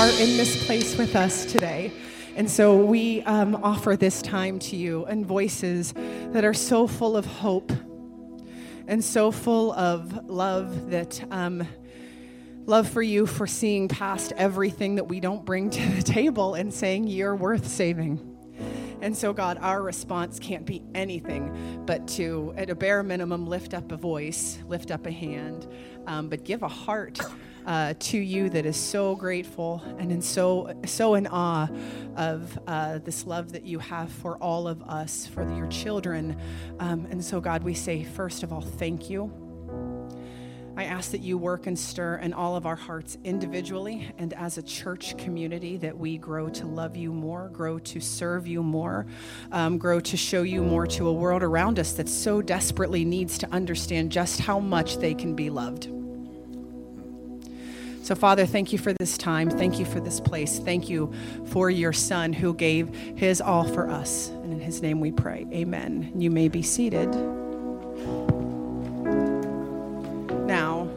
are in this place with us today. And so we um, offer this time to you and voices that are so full of hope and so full of love that um, love for you for seeing past everything that we don't bring to the table and saying you're worth saving. And so, God, our response can't be anything but to, at a bare minimum, lift up a voice, lift up a hand, um, but give a heart uh, to you that is so grateful and in so so in awe of uh, this love that you have for all of us, for your children. Um, and so, God, we say first of all, thank you. I ask that you work and stir in all of our hearts individually and as a church community that we grow to love you more, grow to serve you more, um, grow to show you more to a world around us that so desperately needs to understand just how much they can be loved. So, Father, thank you for this time. Thank you for this place. Thank you for your Son who gave his all for us. And in his name we pray. Amen. You may be seated. Now,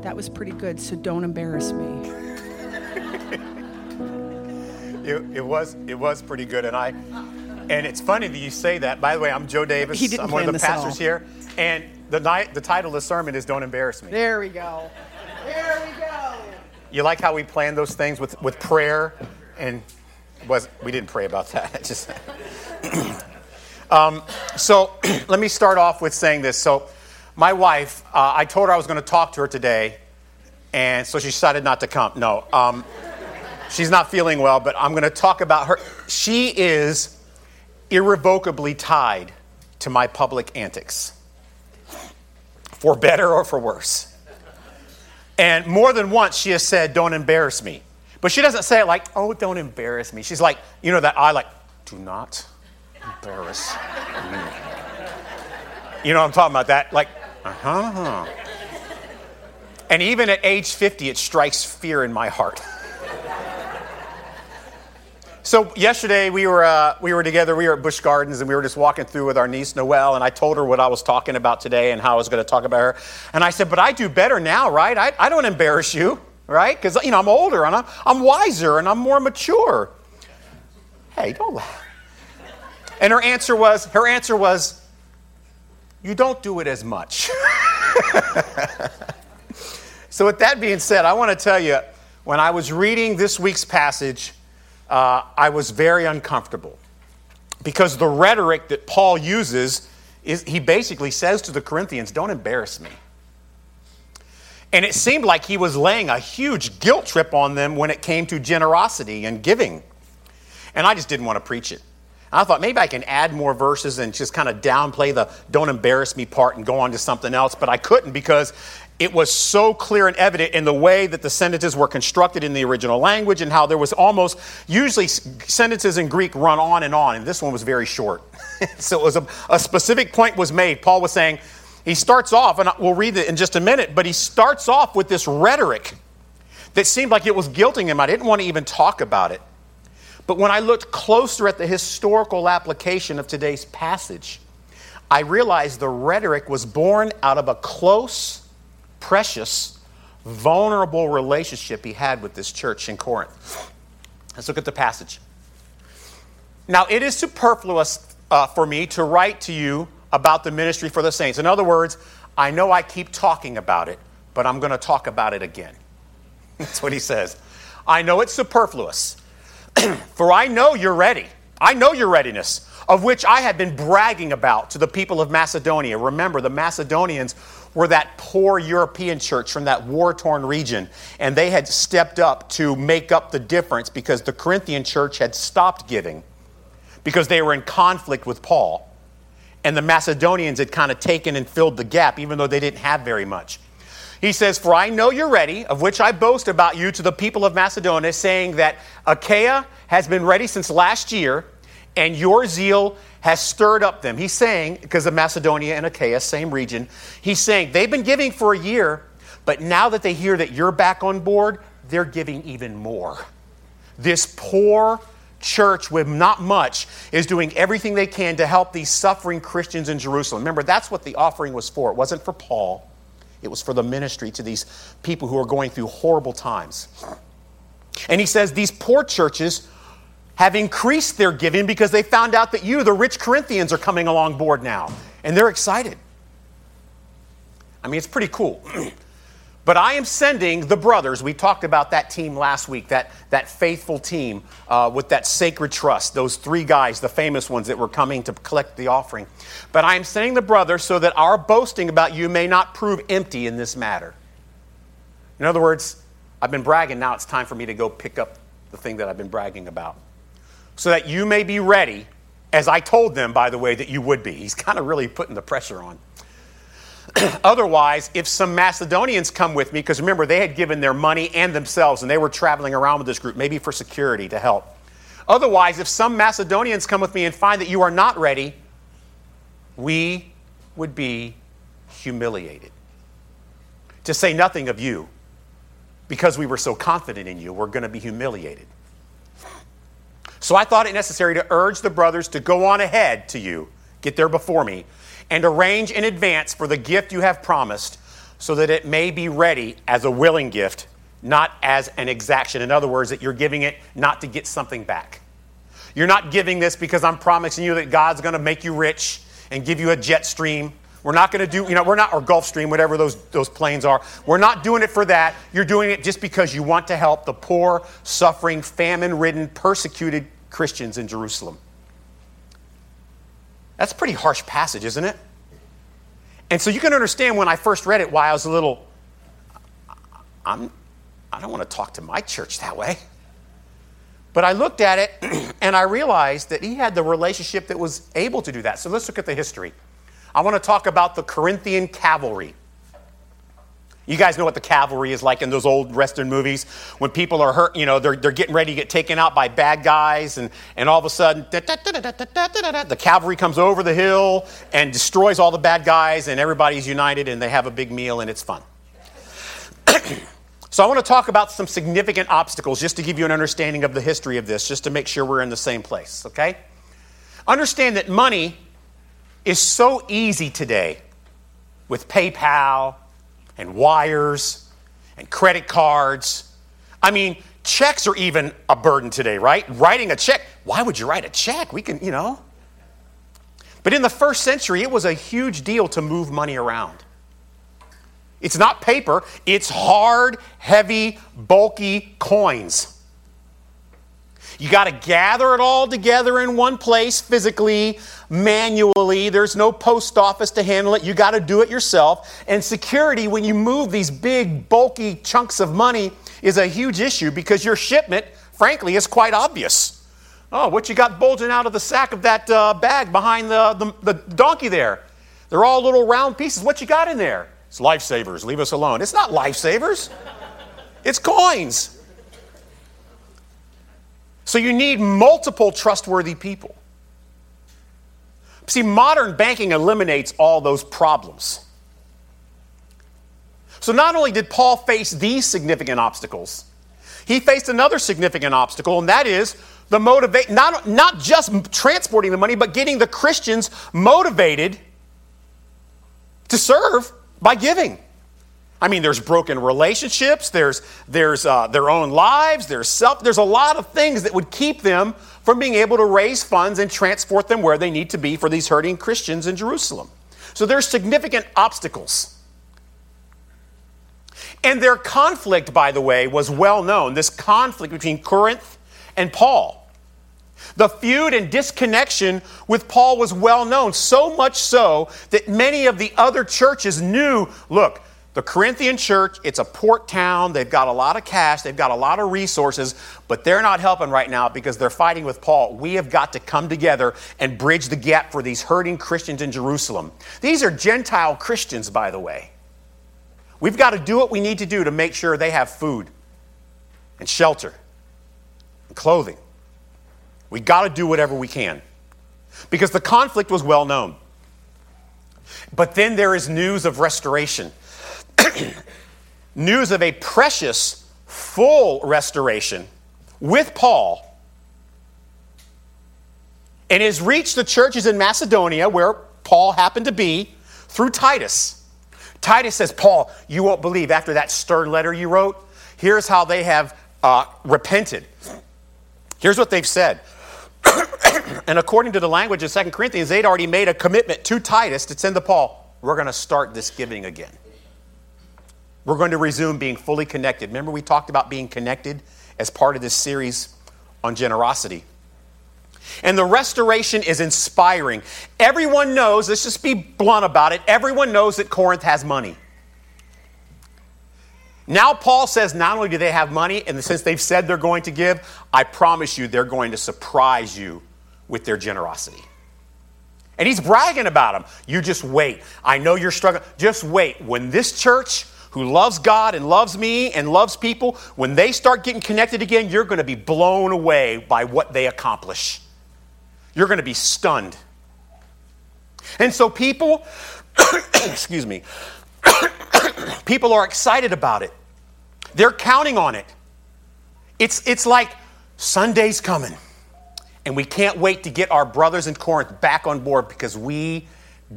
that was pretty good, so don't embarrass me. It, it was it was pretty good, and I and it's funny that you say that. By the way, I'm Joe Davis. He didn't I'm one of the pastors here, and the night the title of the sermon is "Don't Embarrass Me." There we go. You like how we plan those things with with prayer, and was we didn't pray about that. Just um, so let me start off with saying this. So my wife, uh, I told her I was going to talk to her today, and so she decided not to come. No. Um, She's not feeling well, but I'm going to talk about her. She is irrevocably tied to my public antics, for better or for worse. And more than once, she has said, Don't embarrass me. But she doesn't say it like, Oh, don't embarrass me. She's like, You know, that I like, Do not embarrass me. You know what I'm talking about? That, like, uh huh. And even at age 50, it strikes fear in my heart. So yesterday we were uh, we were together. We were at Busch Gardens and we were just walking through with our niece Noelle. And I told her what I was talking about today and how I was going to talk about her. And I said, "But I do better now, right? I, I don't embarrass you, right? Because you know I'm older and I'm, I'm wiser and I'm more mature." Hey, don't laugh. And her answer was her answer was, "You don't do it as much." so with that being said, I want to tell you when I was reading this week's passage uh, I was very uncomfortable because the rhetoric that Paul uses is he basically says to the Corinthians, Don't embarrass me. And it seemed like he was laying a huge guilt trip on them when it came to generosity and giving. And I just didn't want to preach it. I thought maybe I can add more verses and just kind of downplay the don't embarrass me part and go on to something else, but I couldn't because it was so clear and evident in the way that the sentences were constructed in the original language and how there was almost usually sentences in Greek run on and on, and this one was very short. so it was a, a specific point was made. Paul was saying, he starts off, and we'll read it in just a minute, but he starts off with this rhetoric that seemed like it was guilting him. I didn't want to even talk about it. But when I looked closer at the historical application of today's passage, I realized the rhetoric was born out of a close, precious, vulnerable relationship he had with this church in Corinth. Let's look at the passage. Now, it is superfluous uh, for me to write to you about the ministry for the saints. In other words, I know I keep talking about it, but I'm going to talk about it again. That's what he says. I know it's superfluous, for I know you're ready. I know your readiness, of which I have been bragging about to the people of Macedonia. Remember, the Macedonians were that poor European church from that war torn region, and they had stepped up to make up the difference because the Corinthian church had stopped giving because they were in conflict with Paul. And the Macedonians had kind of taken and filled the gap, even though they didn't have very much. He says, For I know you're ready, of which I boast about you to the people of Macedonia, saying that Achaia has been ready since last year, and your zeal has stirred up them. He's saying, because of Macedonia and Achaia, same region, he's saying they've been giving for a year, but now that they hear that you're back on board, they're giving even more. This poor church with not much is doing everything they can to help these suffering Christians in Jerusalem. Remember, that's what the offering was for. It wasn't for Paul, It was for the ministry to these people who are going through horrible times. And he says these poor churches have increased their giving because they found out that you, the rich Corinthians, are coming along board now. And they're excited. I mean, it's pretty cool. but I am sending the brothers. We talked about that team last week, that, that faithful team uh, with that sacred trust, those three guys, the famous ones that were coming to collect the offering. But I am sending the brothers so that our boasting about you may not prove empty in this matter. In other words, I've been bragging, now it's time for me to go pick up the thing that I've been bragging about. So that you may be ready, as I told them, by the way, that you would be. He's kind of really putting the pressure on. Otherwise, if some Macedonians come with me, because remember, they had given their money and themselves, and they were traveling around with this group, maybe for security to help. Otherwise, if some Macedonians come with me and find that you are not ready, we would be humiliated. To say nothing of you because we were so confident in you, we're going to be humiliated. So I thought it necessary to urge the brothers to go on ahead to you, get there before me, and arrange in advance for the gift you have promised, so that it may be ready as a willing gift, not as an exaction. In other words, that you're giving it not to get something back. You're not giving this because I'm promising you that God's going to make you rich and give you a jet stream we're not going to do, you know, we're not, or Gulfstream, whatever those, those planes are. We're not doing it for that. You're doing it just because you want to help the poor, suffering, famine ridden, persecuted Christians in Jerusalem. That's a pretty harsh passage, isn't it? And so you can understand when I first read it why I was a little, I'm, I don't want to talk to my church that way. But I looked at it and I realized that he had the relationship that was able to do that. So let's look at the history. I want to talk about the Corinthian cavalry. You guys know what the cavalry is like in those old Western movies when people are hurt, you know, they're, they're getting ready to get taken out by bad guys, and, and all of a sudden, the cavalry comes over the hill and destroys all the bad guys, and everybody's united, and they have a big meal, and it's fun. so, I want to talk about some significant obstacles just to give you an understanding of the history of this, just to make sure we're in the same place, okay? Understand that money is so easy today with PayPal and wires and credit cards. I mean, checks are even a burden today, right? Writing a check. Why would you write a check? We can, you know. But in the first century, it was a huge deal to move money around. It's not paper, it's hard, heavy, bulky coins. You got to gather it all together in one place physically, manually. There's no post office to handle it. You got to do it yourself. And security, when you move these big, bulky chunks of money, is a huge issue because your shipment, frankly, is quite obvious. Oh, what you got bulging out of the sack of that uh, bag behind the, the, the donkey there? They're all little round pieces. What you got in there? It's lifesavers. Leave us alone. It's not lifesavers, it's coins. So you need multiple trustworthy people. See, modern banking eliminates all those problems. So not only did Paul face these significant obstacles, he faced another significant obstacle, and that is the motivate not, not just transporting the money, but getting the Christians motivated to serve by giving. I mean, there's broken relationships, there's, there's uh, their own lives, there's self, there's a lot of things that would keep them from being able to raise funds and transport them where they need to be for these hurting Christians in Jerusalem. So there's significant obstacles. And their conflict, by the way, was well known this conflict between Corinth and Paul. The feud and disconnection with Paul was well known, so much so that many of the other churches knew look, the Corinthian church, it's a port town. They've got a lot of cash, they've got a lot of resources, but they're not helping right now because they're fighting with Paul. We have got to come together and bridge the gap for these hurting Christians in Jerusalem. These are Gentile Christians, by the way. We've got to do what we need to do to make sure they have food and shelter and clothing. We've got to do whatever we can because the conflict was well known. But then there is news of restoration. news of a precious, full restoration with Paul and has reached the churches in Macedonia where Paul happened to be through Titus. Titus says, Paul, you won't believe after that stern letter you wrote. Here's how they have uh, repented. Here's what they've said. and according to the language of 2 Corinthians, they'd already made a commitment to Titus to send to Paul. We're going to start this giving again. We're going to resume being fully connected. Remember, we talked about being connected as part of this series on generosity. And the restoration is inspiring. Everyone knows, let's just be blunt about it, everyone knows that Corinth has money. Now, Paul says not only do they have money, and since they've said they're going to give, I promise you they're going to surprise you with their generosity. And he's bragging about them. You just wait. I know you're struggling. Just wait. When this church, who loves God and loves me and loves people, when they start getting connected again, you're going to be blown away by what they accomplish. You're going to be stunned. And so people, excuse me, people are excited about it. They're counting on it. It's, it's like Sunday's coming. And we can't wait to get our brothers in Corinth back on board because we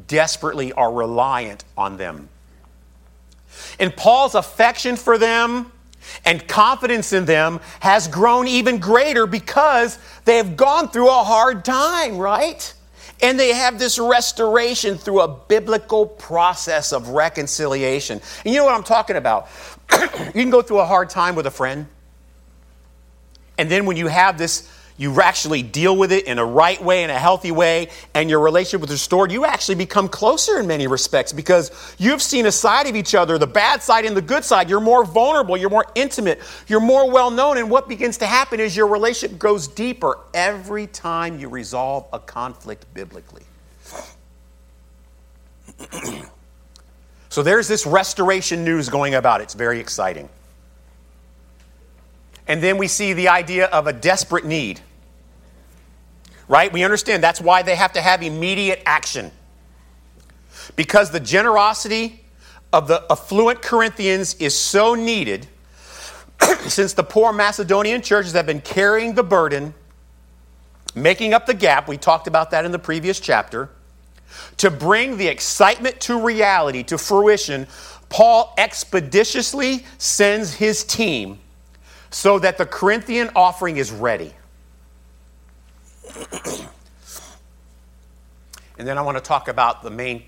desperately are reliant on them. And Paul's affection for them and confidence in them has grown even greater because they have gone through a hard time, right? And they have this restoration through a biblical process of reconciliation. And you know what I'm talking about? you can go through a hard time with a friend. And then when you have this you actually deal with it in a right way, in a healthy way, and your relationship is restored, you actually become closer in many respects because you've seen a side of each other, the bad side and the good side. You're more vulnerable, you're more intimate, you're more well known, and what begins to happen is your relationship grows deeper every time you resolve a conflict biblically. so there's this restoration news going about. It's very exciting. And then we see the idea of a desperate need right? We understand that's why they have to have immediate action. Because the generosity of the affluent Corinthians is so needed, since the poor Macedonian churches have been carrying the burden, making up the gap, we talked about that in the previous chapter, to bring the excitement to reality, to fruition, Paul expeditiously sends his team so that the Corinthian offering is ready. And then I want to talk about the main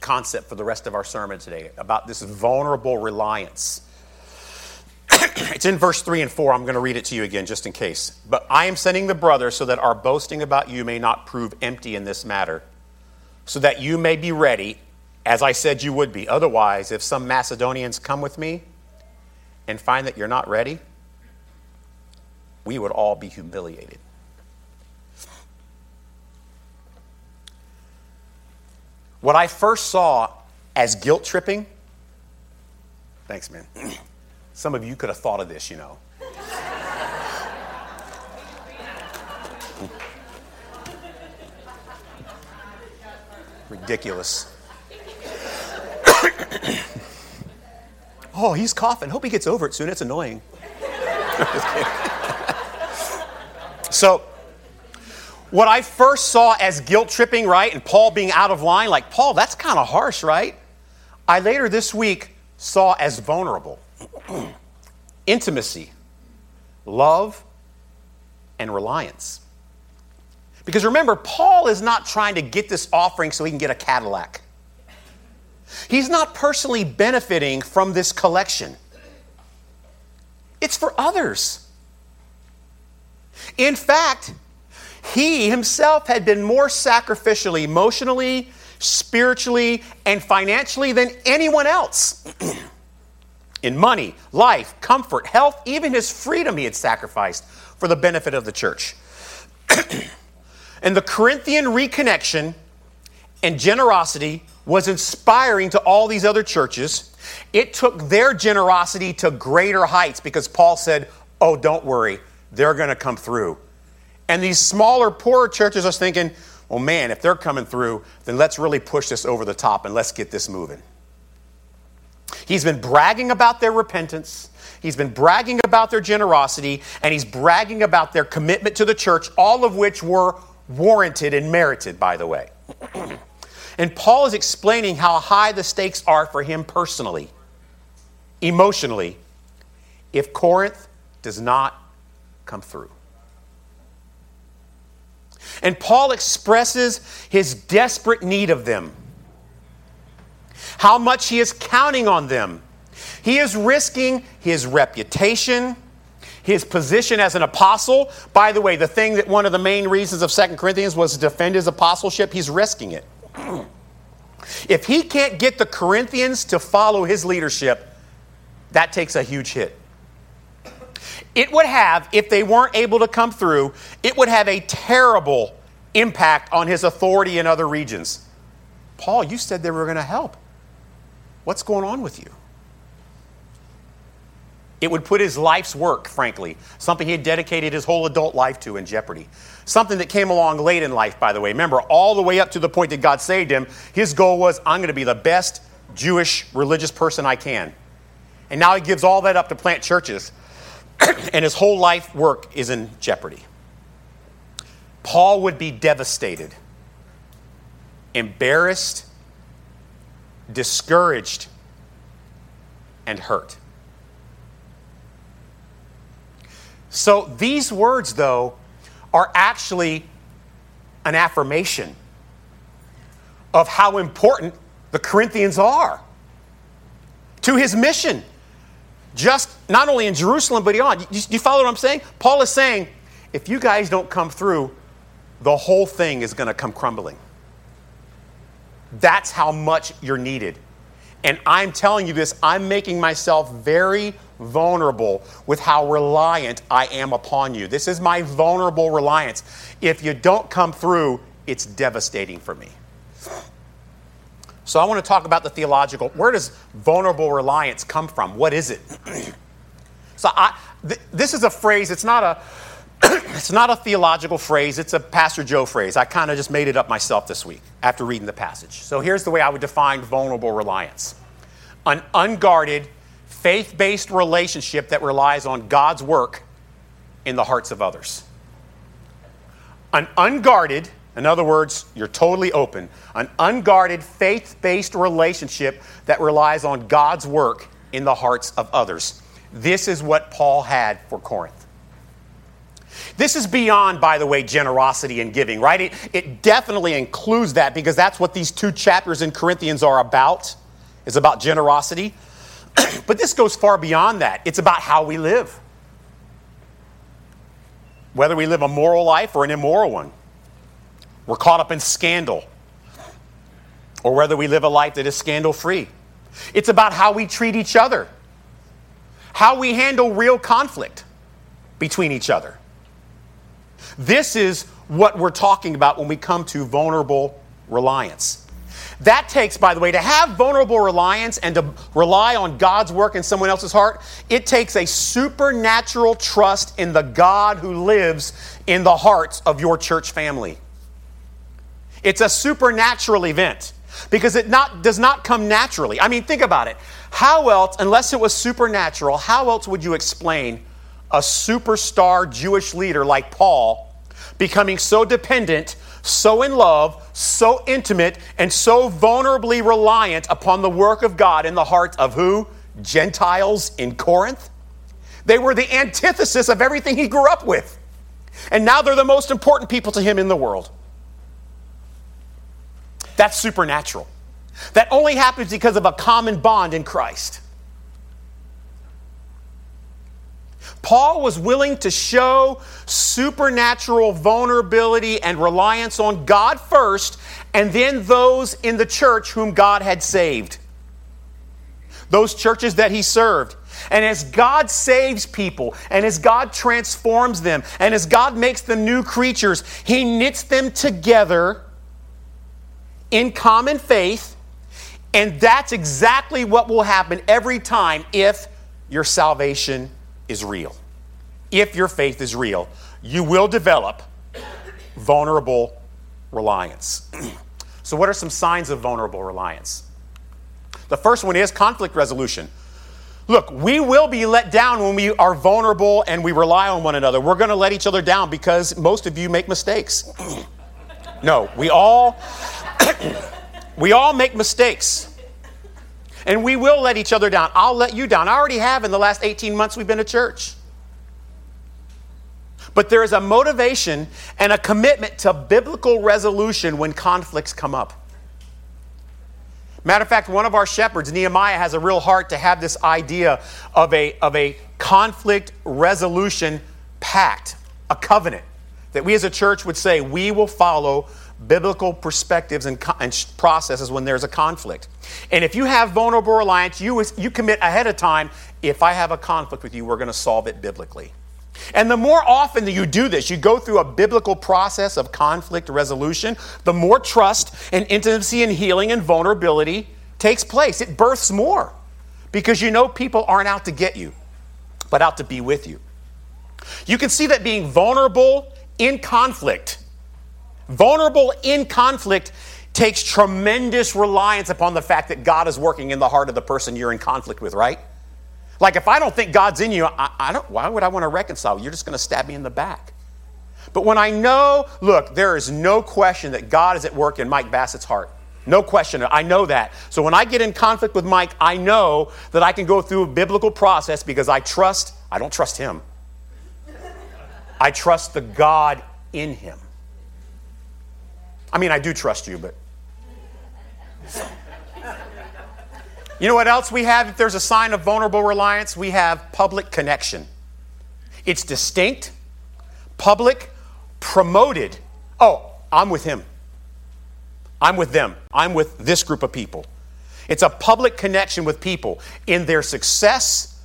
concept for the rest of our sermon today about this vulnerable reliance. it's in verse 3 and 4. I'm going to read it to you again just in case. But I am sending the brother so that our boasting about you may not prove empty in this matter, so that you may be ready, as I said you would be. Otherwise, if some Macedonians come with me and find that you're not ready, we would all be humiliated. What I first saw as guilt tripping, thanks, man. Some of you could have thought of this, you know. Ridiculous. oh, he's coughing. Hope he gets over it soon. It's annoying. so, what I first saw as guilt tripping, right, and Paul being out of line, like, Paul, that's kind of harsh, right? I later this week saw as vulnerable intimacy, love, and reliance. Because remember, Paul is not trying to get this offering so he can get a Cadillac. He's not personally benefiting from this collection, it's for others. In fact, he himself had been more sacrificial emotionally, spiritually, and financially than anyone else. In money, life, comfort, health, even his freedom he had sacrificed for the benefit of the church. and the Corinthian reconnection and generosity was inspiring to all these other churches. It took their generosity to greater heights because Paul said, Oh, don't worry, they're going to come through. And these smaller, poorer churches are thinking, well, man, if they're coming through, then let's really push this over the top and let's get this moving. He's been bragging about their repentance. He's been bragging about their generosity, and he's bragging about their commitment to the church, all of which were warranted and merited, by the way. And Paul is explaining how high the stakes are for him personally, emotionally, if Corinth does not come through. And Paul expresses his desperate need of them, how much he is counting on them. He is risking his reputation, his position as an apostle. By the way, the thing that one of the main reasons of Second Corinthians was to defend his apostleship, he's risking it. if he can't get the Corinthians to follow his leadership, that takes a huge hit. It would have, if they weren't able to come through, it would have a terrible impact on his authority in other regions. Paul, you said they were going to help. What's going on with you? It would put his life's work, frankly, something he had dedicated his whole adult life to, in jeopardy. Something that came along late in life, by the way. Remember, all the way up to the point that God saved him, his goal was I'm going to be the best Jewish religious person I can. And now he gives all that up to plant churches, and his whole life work is in jeopardy. Paul would be devastated, embarrassed, discouraged, and hurt. So these words, though, are actually an affirmation of how important the Corinthians are to his mission. Just not only in Jerusalem, but beyond. You, you follow what I'm saying? Paul is saying, if you guys don't come through, the whole thing is going to come crumbling. That's how much you're needed. And I'm telling you this, I'm making myself very vulnerable with how reliant I am upon you. This is my vulnerable reliance. If you don't come through, it's devastating for me. So I want to talk about the theological. Where does vulnerable reliance come from? What is it? so I, th- this is a phrase. It's not a. it's not a theological phrase. It's a Pastor Joe phrase. I kind of just made it up myself this week after reading the passage. So here's the way I would define vulnerable reliance: an unguarded, faith based relationship that relies on God's work in the hearts of others. An unguarded, in other words, you're totally open, an unguarded, faith based relationship that relies on God's work in the hearts of others. This is what Paul had for Corinth. This is beyond, by the way, generosity and giving, right? It, it definitely includes that because that's what these two chapters in Corinthians are about. It's about generosity. but this goes far beyond that. It's about how we live. Whether we live a moral life or an immoral one. We're caught up in scandal. Or whether we live a life that is scandal free. It's about how we treat each other, how we handle real conflict between each other. This is what we're talking about when we come to vulnerable reliance. That takes, by the way, to have vulnerable reliance and to rely on God's work in someone else's heart, it takes a supernatural trust in the God who lives in the hearts of your church family. It's a supernatural event because it not, does not come naturally. I mean, think about it. How else, unless it was supernatural, how else would you explain a superstar Jewish leader like Paul becoming so dependent so in love, so intimate, and so vulnerably reliant upon the work of God in the hearts of who? Gentiles in Corinth. They were the antithesis of everything he grew up with. And now they're the most important people to him in the world. That's supernatural. That only happens because of a common bond in Christ. Paul was willing to show supernatural vulnerability and reliance on God first, and then those in the church whom God had saved. Those churches that he served. And as God saves people, and as God transforms them, and as God makes them new creatures, he knits them together in common faith. And that's exactly what will happen every time if your salvation is real. If your faith is real, you will develop vulnerable reliance. so, what are some signs of vulnerable reliance? The first one is conflict resolution. Look, we will be let down when we are vulnerable and we rely on one another. We're going to let each other down because most of you make mistakes. no, we all We all make mistakes. And we will let each other down. I'll let you down. I already have in the last 18 months we've been a church. But there is a motivation and a commitment to biblical resolution when conflicts come up. Matter of fact, one of our shepherds, Nehemiah, has a real heart to have this idea of a, of a conflict resolution pact, a covenant, that we as a church would say we will follow biblical perspectives and, and, processes when there's a conflict. And if you have vulnerable reliance, you, you commit ahead of time if I have a conflict with you, we're going to solve it biblically. And the more often that you do this, you go through a biblical process of conflict resolution, the more trust and intimacy and healing and vulnerability takes place. It births more because you know people aren't out to get you, but out to be with you. You can see that being vulnerable in conflict Vulnerable in conflict takes tremendous reliance upon the fact that God is working in the heart of the person you're in conflict with, right? Like if I don't think God's in you, I, I don't, why would I want to reconcile? You're just going to stab me in the back. But when I know, look, there is no question that God is at work in Mike Bassett's heart. No question. I know that. So when I get in conflict with Mike, I know that I can go through a biblical process because I trust, I don't trust him. I trust the God in him. I mean, I do trust you, but. You know what else we have if there's a sign of vulnerable reliance? We have public connection. It's distinct, public, promoted. Oh, I'm with him. I'm with them. I'm with this group of people. It's a public connection with people in their success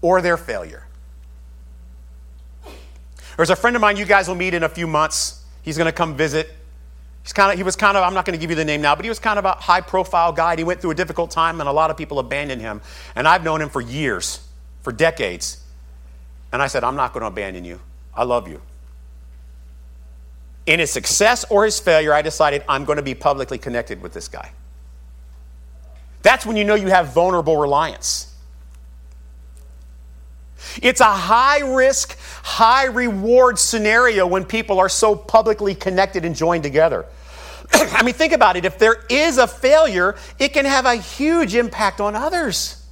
or their failure. There's a friend of mine you guys will meet in a few months. He's going to come visit. He's kind of, he was kind of, I'm not going to give you the name now, but he was kind of a high profile guy. He went through a difficult time and a lot of people abandoned him. And I've known him for years, for decades. And I said, I'm not going to abandon you. I love you. In his success or his failure, I decided I'm going to be publicly connected with this guy. That's when you know you have vulnerable reliance. It's a high risk, high reward scenario when people are so publicly connected and joined together. I mean, think about it. If there is a failure, it can have a huge impact on others.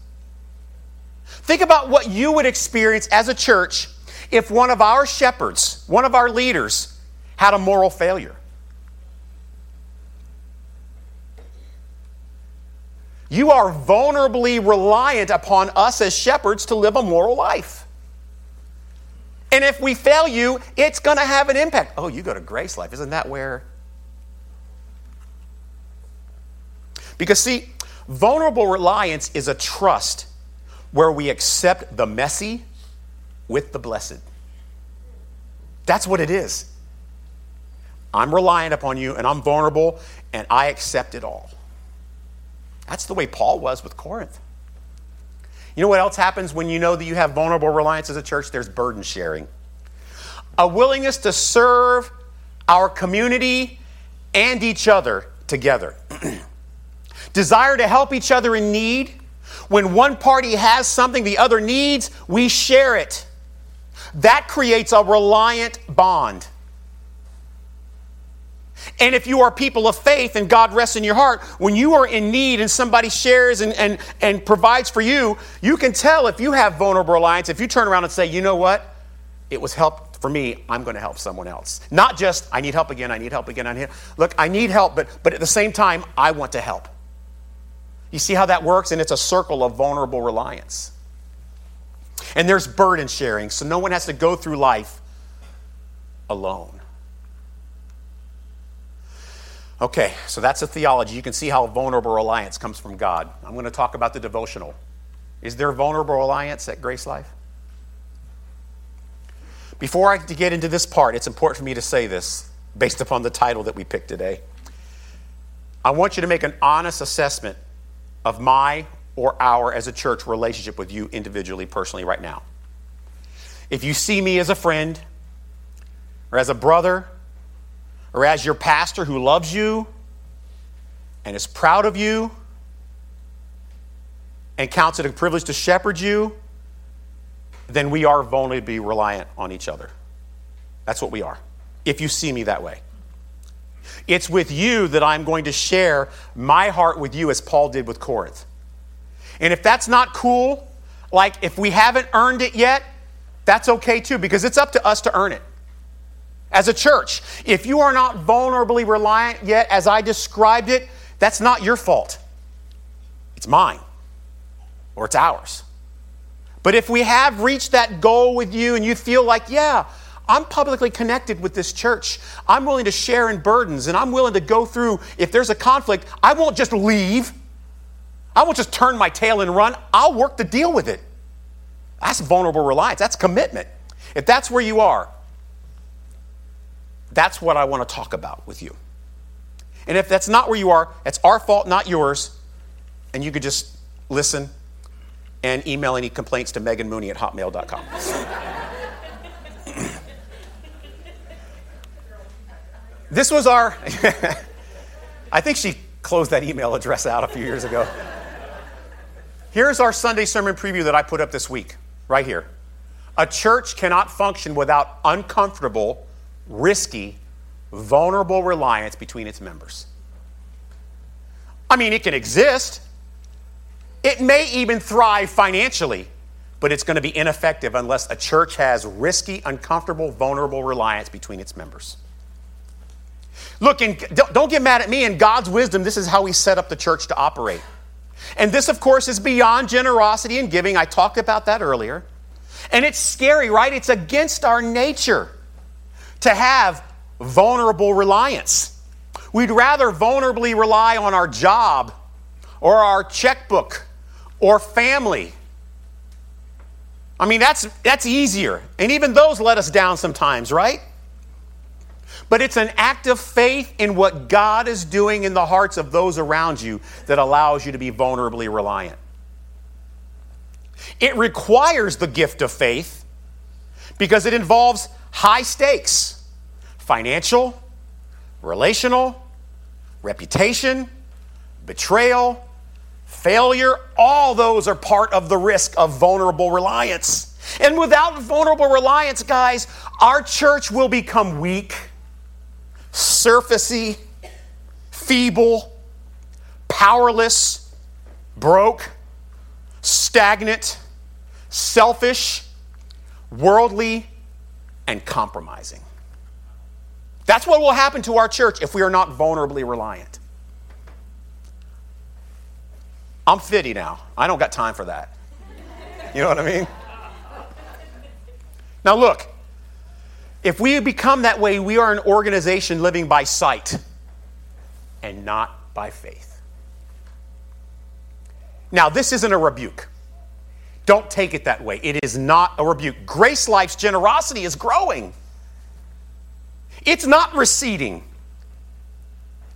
Think about what you would experience as a church if one of our shepherds, one of our leaders, had a moral failure. You are vulnerably reliant upon us as shepherds to live a moral life. And if we fail you, it's going to have an impact. Oh, you go to Grace Life. Isn't that where Because, see, vulnerable reliance is a trust where we accept the messy with the blessed. That's what it is. I'm reliant upon you and I'm vulnerable and I accept it all. That's the way Paul was with Corinth. You know what else happens when you know that you have vulnerable reliance as a church? There's burden sharing. A willingness to serve our community and each other together. desire to help each other in need. When one party has something the other needs, we share it. That creates a reliant bond. And if you are people of faith and God rests in your heart, when you are in need and somebody shares and, and, and provides for you, you can tell if you have vulnerable reliance, if you turn around and say, you know what? It was help for me, I'm going to help someone else. Not just, I need help again, I need help again, I need Look, I need help, but, but at the same time, I want to help. You see how that works? And it's a circle of vulnerable reliance. And there's burden sharing, so no one has to go through life alone. Okay, so that's a theology. You can see how vulnerable reliance comes from God. I'm going to talk about the devotional. Is there vulnerable reliance at Grace Life? Before I get into this part, it's important for me to say this based upon the title that we picked today. I want you to make an honest assessment of my or our, as a church, relationship with you individually, personally, right now. If you see me as a friend, or as a brother, or as your pastor who loves you and is proud of you and counts it a privilege to shepherd you, then we are vulnerably reliant on each other. That's what we are, if you see me that way. It's with you that I'm going to share my heart with you as Paul did with Corinth. And if that's not cool, like if we haven't earned it yet, that's okay too, because it's up to us to earn it. As a church, if you are not vulnerably reliant yet, as I described it, that's not your fault. It's mine, or it's ours. But if we have reached that goal with you and you feel like, yeah, I'm publicly connected with this church. I'm willing to share in burdens and I'm willing to go through. If there's a conflict, I won't just leave. I won't just turn my tail and run. I'll work to deal with it. That's vulnerable reliance. That's commitment. If that's where you are, that's what I want to talk about with you. And if that's not where you are, it's our fault, not yours. And you could just listen and email any complaints to Megan Mooney at hotmail.com. this was our, I think she closed that email address out a few years ago. Here's our Sunday sermon preview that I put up this week, right here. A church cannot function without uncomfortable, risky, vulnerable reliance between its members. I mean, it can exist. It may even thrive financially, but it's going to be ineffective unless a church has risky, uncomfortable, vulnerable reliance between its members. Look, and don't get mad at me. In God's wisdom, this is how He set up the church to operate. And this, of course, is beyond generosity and giving. I talked about that earlier. And it's scary, right? It's against our nature to have vulnerable reliance. We'd rather vulnerably rely on our job or our checkbook or family. I mean, that's, that's easier. And even those let us down sometimes, right? But it's an act of faith in what God is doing in the hearts of those around you that allows you to be vulnerably reliant. It requires the gift of faith because it involves high stakes financial, relational, reputation, betrayal, failure. All those are part of the risk of vulnerable reliance. And without vulnerable reliance, guys, our church will become weak surfacey, feeble, powerless, broke, stagnant, selfish, worldly, and compromising. That's what will happen to our church if we are not vulnerably reliant. I'm 50 now. I don't got time for that. You know what I mean? Now, look, if we become that way, we are an organization living by sight and not by faith. Now, this isn't a rebuke. Don't take it that way. It is not a rebuke. Grace Life's generosity is growing, it's not receding.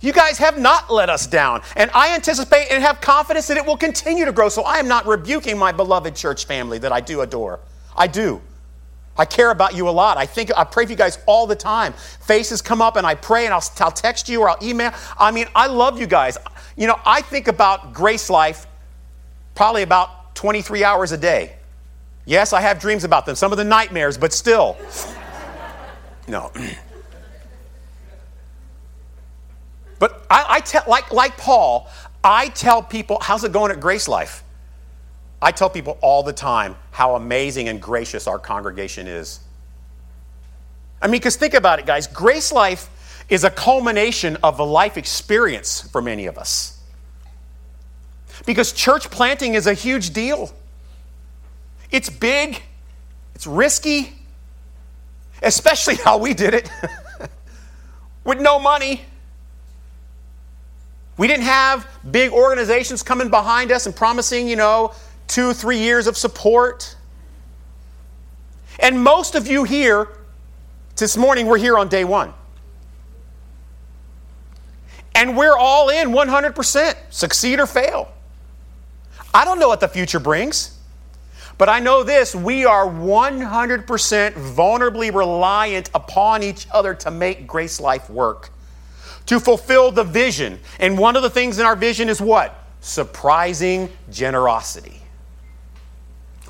You guys have not let us down. And I anticipate and have confidence that it will continue to grow. So I am not rebuking my beloved church family that I do adore. I do. I care about you a lot. I think I pray for you guys all the time. Faces come up and I pray and I'll, I'll text you or I'll email. I mean, I love you guys. You know, I think about Grace Life probably about 23 hours a day. Yes, I have dreams about them, some of the nightmares, but still. No. But I, I tell, like, like Paul, I tell people, how's it going at Grace Life? I tell people all the time how amazing and gracious our congregation is. I mean, because think about it, guys. Grace Life is a culmination of a life experience for many of us. Because church planting is a huge deal. It's big, it's risky, especially how we did it with no money. We didn't have big organizations coming behind us and promising, you know, two, three years of support. And most of you here this morning, we're here on day one. And we're all in 100%, succeed or fail. I don't know what the future brings, but I know this we are 100% vulnerably reliant upon each other to make Grace Life work, to fulfill the vision. And one of the things in our vision is what? Surprising generosity.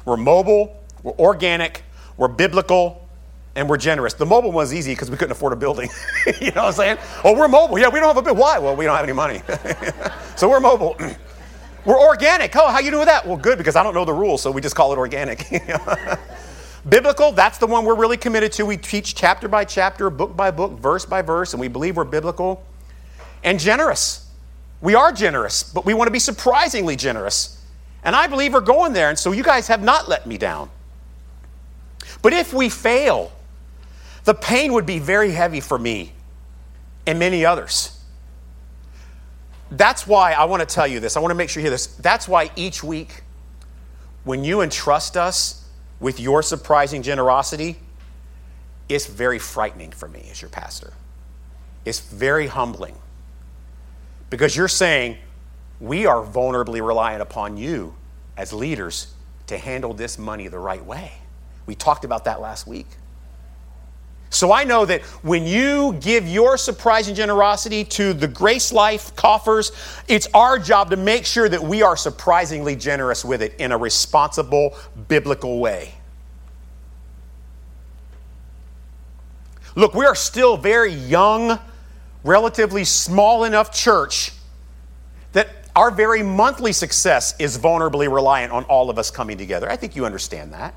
We're mobile, we're organic, we're biblical, and we're generous. The mobile one's easy because we couldn't afford a building. you know what I'm saying? Oh, we're mobile. Yeah, we don't have a building. Why? Well, we don't have any money. so we're mobile. we're organic. Oh, how you doing with that? Well, good because I don't know the rules, so we just call it organic. biblical, that's the one we're really committed to. We teach chapter by chapter, book by book, verse by verse, and we believe we're biblical. And generous. We are generous, but we want to be surprisingly generous. And I believe we're going there, and so you guys have not let me down. But if we fail, the pain would be very heavy for me and many others. That's why I want to tell you this. I want to make sure you hear this. That's why each week, when you entrust us with your surprising generosity, it's very frightening for me as your pastor. It's very humbling because you're saying, we are vulnerably reliant upon you as leaders to handle this money the right way. We talked about that last week. So I know that when you give your surprising generosity to the Grace Life coffers, it's our job to make sure that we are surprisingly generous with it in a responsible, biblical way. Look, we are still very young, relatively small enough church that our very monthly success is vulnerably reliant on all of us coming together. I think you understand that.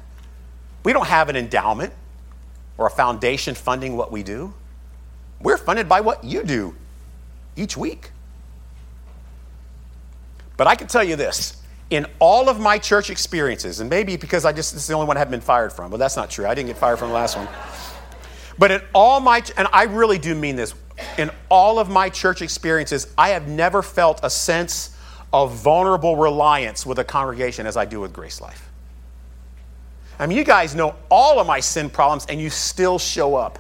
We don't have an endowment or a foundation funding what we do. We're funded by what you do each week. But I can tell you this in all of my church experiences, and maybe because I just, this is the only one I haven't been fired from, but that's not true. I didn't get fired from the last one. But in all my, and I really do mean this, in all of my church experiences, I have never felt a sense of vulnerable reliance with a congregation as I do with Grace Life. I mean, you guys know all of my sin problems and you still show up.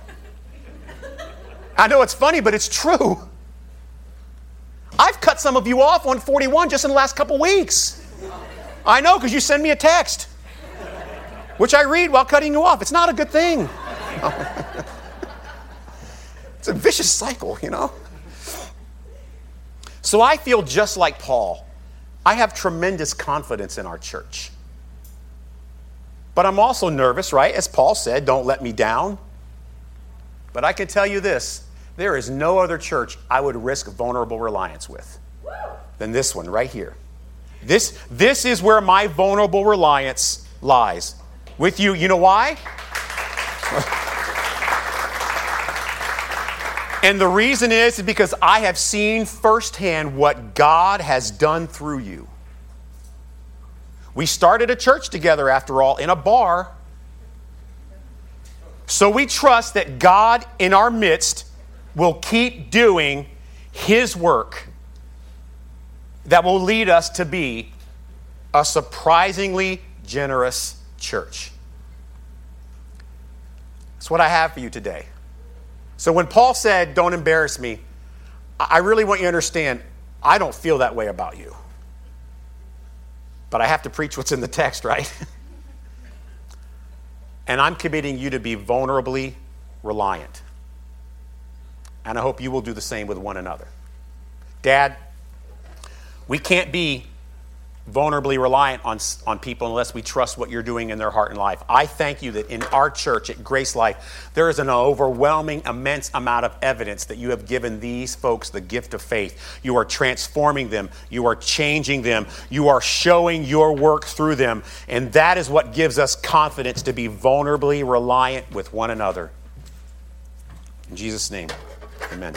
I know it's funny, but it's true. I've cut some of you off on 41 just in the last couple weeks. I know because you send me a text, which I read while cutting you off. It's not a good thing. It's a vicious cycle, you know? So I feel just like Paul. I have tremendous confidence in our church. But I'm also nervous, right? As Paul said, don't let me down. But I can tell you this there is no other church I would risk vulnerable reliance with than this one right here. This, this is where my vulnerable reliance lies. With you, you know why? and the reason is because I have seen firsthand what God has done through you. We started a church together, after all, in a bar. So we trust that God in our midst will keep doing His work that will lead us to be a surprisingly generous church. That's what I have for you today. So when Paul said, Don't embarrass me, I really want you to understand, I don't feel that way about you. But I have to preach what's in the text, right? and I'm committing you to be vulnerably reliant. And I hope you will do the same with one another. Dad, we can't be vulnerably reliant on, on people unless we trust what you're doing in their heart and life. I thank you that in our church at Grace Life, there is an overwhelming, immense amount of evidence that you have given these folks the gift of faith. You are transforming them, you are changing them, you are showing your work through them. And that is what gives us confidence to be vulnerably reliant with one another. In Jesus' name, amen.